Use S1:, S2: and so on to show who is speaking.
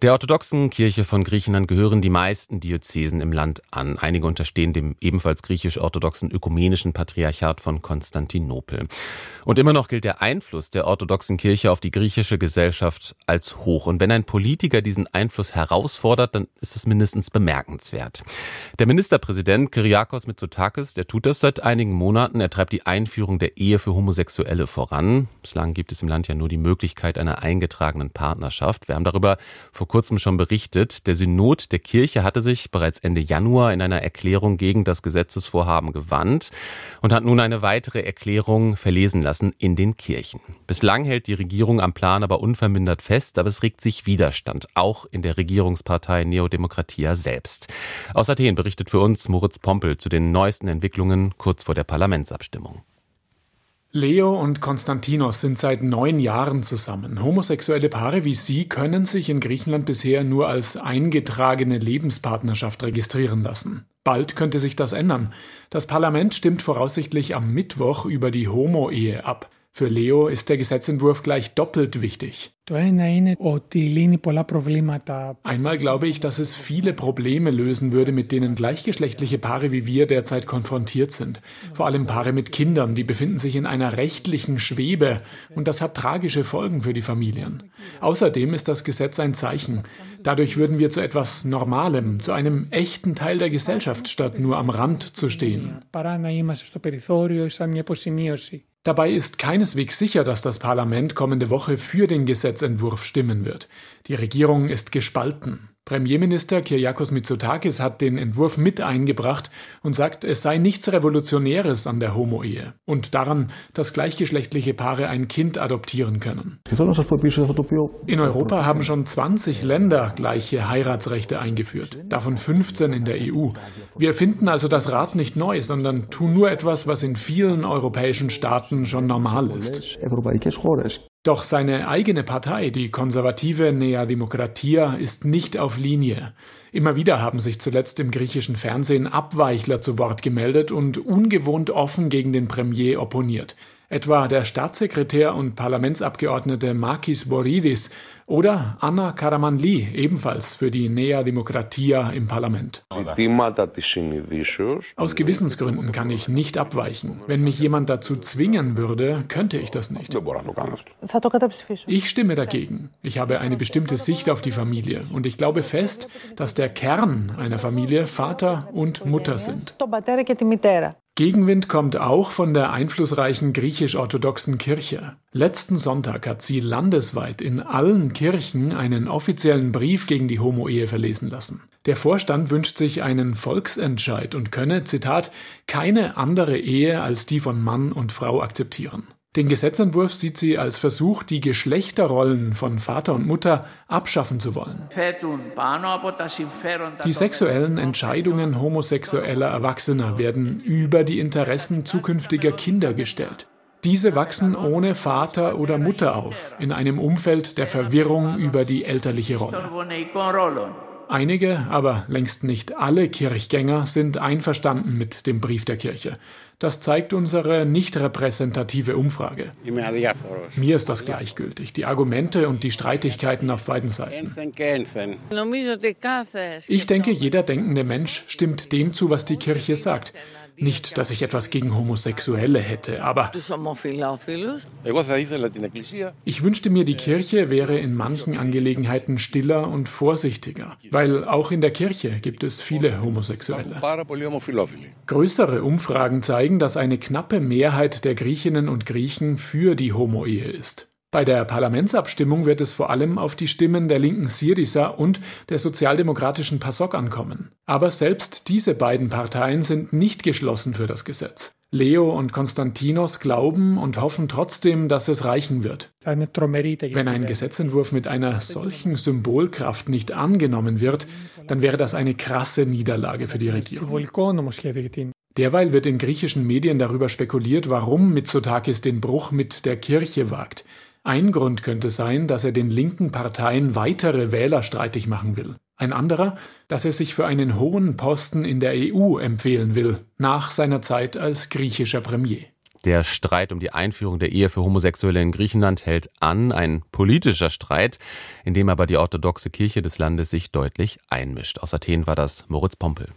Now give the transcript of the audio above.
S1: Der orthodoxen Kirche von Griechenland gehören die meisten Diözesen im Land an. Einige unterstehen dem ebenfalls griechisch-orthodoxen ökumenischen Patriarchat von Konstantinopel. Und immer noch gilt der Einfluss der orthodoxen Kirche auf die griechische Gesellschaft als hoch. Und wenn ein Politiker diesen Einfluss herausfordert, dann ist es mindestens bemerkenswert. Der Ministerpräsident Kyriakos Mitsotakis, der tut das seit einigen Monaten. Er treibt die Einführung der Ehe für Homosexuelle voran. Bislang gibt es im Land ja nur die Möglichkeit einer eingetragenen Partnerschaft. Wir haben darüber vor vor kurzem schon berichtet. Der Synod der Kirche hatte sich bereits Ende Januar in einer Erklärung gegen das Gesetzesvorhaben gewandt und hat nun eine weitere Erklärung verlesen lassen in den Kirchen. Bislang hält die Regierung am Plan aber unvermindert fest, aber es regt sich Widerstand, auch in der Regierungspartei Neodemokratia selbst. Aus Athen berichtet für uns Moritz Pompel zu den neuesten Entwicklungen kurz vor der Parlamentsabstimmung.
S2: Leo und Konstantinos sind seit neun Jahren zusammen. Homosexuelle Paare wie sie können sich in Griechenland bisher nur als eingetragene Lebenspartnerschaft registrieren lassen. Bald könnte sich das ändern. Das Parlament stimmt voraussichtlich am Mittwoch über die Homo-Ehe ab. Für Leo ist der Gesetzentwurf gleich doppelt wichtig. Einmal glaube ich, dass es viele Probleme lösen würde, mit denen gleichgeschlechtliche Paare wie wir derzeit konfrontiert sind. Vor allem Paare mit Kindern, die befinden sich in einer rechtlichen Schwebe und das hat tragische Folgen für die Familien. Außerdem ist das Gesetz ein Zeichen. Dadurch würden wir zu etwas Normalem, zu einem echten Teil der Gesellschaft, statt nur am Rand zu stehen. Dabei ist keineswegs sicher, dass das Parlament kommende Woche für den Gesetzentwurf stimmen wird. Die Regierung ist gespalten. Premierminister Kyriakos Mitsotakis hat den Entwurf mit eingebracht und sagt, es sei nichts Revolutionäres an der Homo-Ehe und daran, dass gleichgeschlechtliche Paare ein Kind adoptieren können. In Europa haben schon 20 Länder gleiche Heiratsrechte eingeführt, davon 15 in der EU. Wir finden also das Rad nicht neu, sondern tun nur etwas, was in vielen europäischen Staaten schon normal ist. Doch seine eigene Partei, die konservative Nea Demokratia, ist nicht auf Linie. Immer wieder haben sich zuletzt im griechischen Fernsehen Abweichler zu Wort gemeldet und ungewohnt offen gegen den Premier opponiert. Etwa der Staatssekretär und Parlamentsabgeordnete Makis Boridis oder Anna Karamanli, ebenfalls für die Nea Demokratia im Parlament. Aus Gewissensgründen kann ich nicht abweichen. Wenn mich jemand dazu zwingen würde, könnte ich das nicht. Ich stimme dagegen. Ich habe eine bestimmte Sicht auf die Familie und ich glaube fest, dass der Kern einer Familie Vater und Mutter sind. Gegenwind kommt auch von der einflussreichen griechisch-orthodoxen Kirche. Letzten Sonntag hat sie landesweit in allen Kirchen einen offiziellen Brief gegen die Homo-Ehe verlesen lassen. Der Vorstand wünscht sich einen Volksentscheid und könne, Zitat, keine andere Ehe als die von Mann und Frau akzeptieren. Den Gesetzentwurf sieht sie als Versuch, die Geschlechterrollen von Vater und Mutter abschaffen zu wollen. Die sexuellen Entscheidungen homosexueller Erwachsener werden über die Interessen zukünftiger Kinder gestellt. Diese wachsen ohne Vater oder Mutter auf, in einem Umfeld der Verwirrung über die elterliche Rolle. Einige, aber längst nicht alle Kirchgänger sind einverstanden mit dem Brief der Kirche. Das zeigt unsere nicht repräsentative Umfrage. Mir ist das gleichgültig, die Argumente und die Streitigkeiten auf beiden Seiten. Ich denke, jeder denkende Mensch stimmt dem zu, was die Kirche sagt. Nicht, dass ich etwas gegen Homosexuelle hätte, aber ich wünschte mir, die Kirche wäre in manchen Angelegenheiten stiller und vorsichtiger, weil auch in der Kirche gibt es viele Homosexuelle. Größere Umfragen zeigen, dass eine knappe Mehrheit der Griechinnen und Griechen für die Homo-Ehe ist. Bei der Parlamentsabstimmung wird es vor allem auf die Stimmen der linken Syriza und der sozialdemokratischen PASOK ankommen. Aber selbst diese beiden Parteien sind nicht geschlossen für das Gesetz. Leo und Konstantinos glauben und hoffen trotzdem, dass es reichen wird. Wenn ein Gesetzentwurf mit einer solchen Symbolkraft nicht angenommen wird, dann wäre das eine krasse Niederlage für die Regierung. Derweil wird in griechischen Medien darüber spekuliert, warum Mitsotakis den Bruch mit der Kirche wagt. Ein Grund könnte sein, dass er den linken Parteien weitere Wähler streitig machen will. Ein anderer, dass er sich für einen hohen Posten in der EU empfehlen will, nach seiner Zeit als griechischer Premier.
S1: Der Streit um die Einführung der Ehe für Homosexuelle in Griechenland hält an, ein politischer Streit, in dem aber die orthodoxe Kirche des Landes sich deutlich einmischt. Aus Athen war das Moritz Pompel.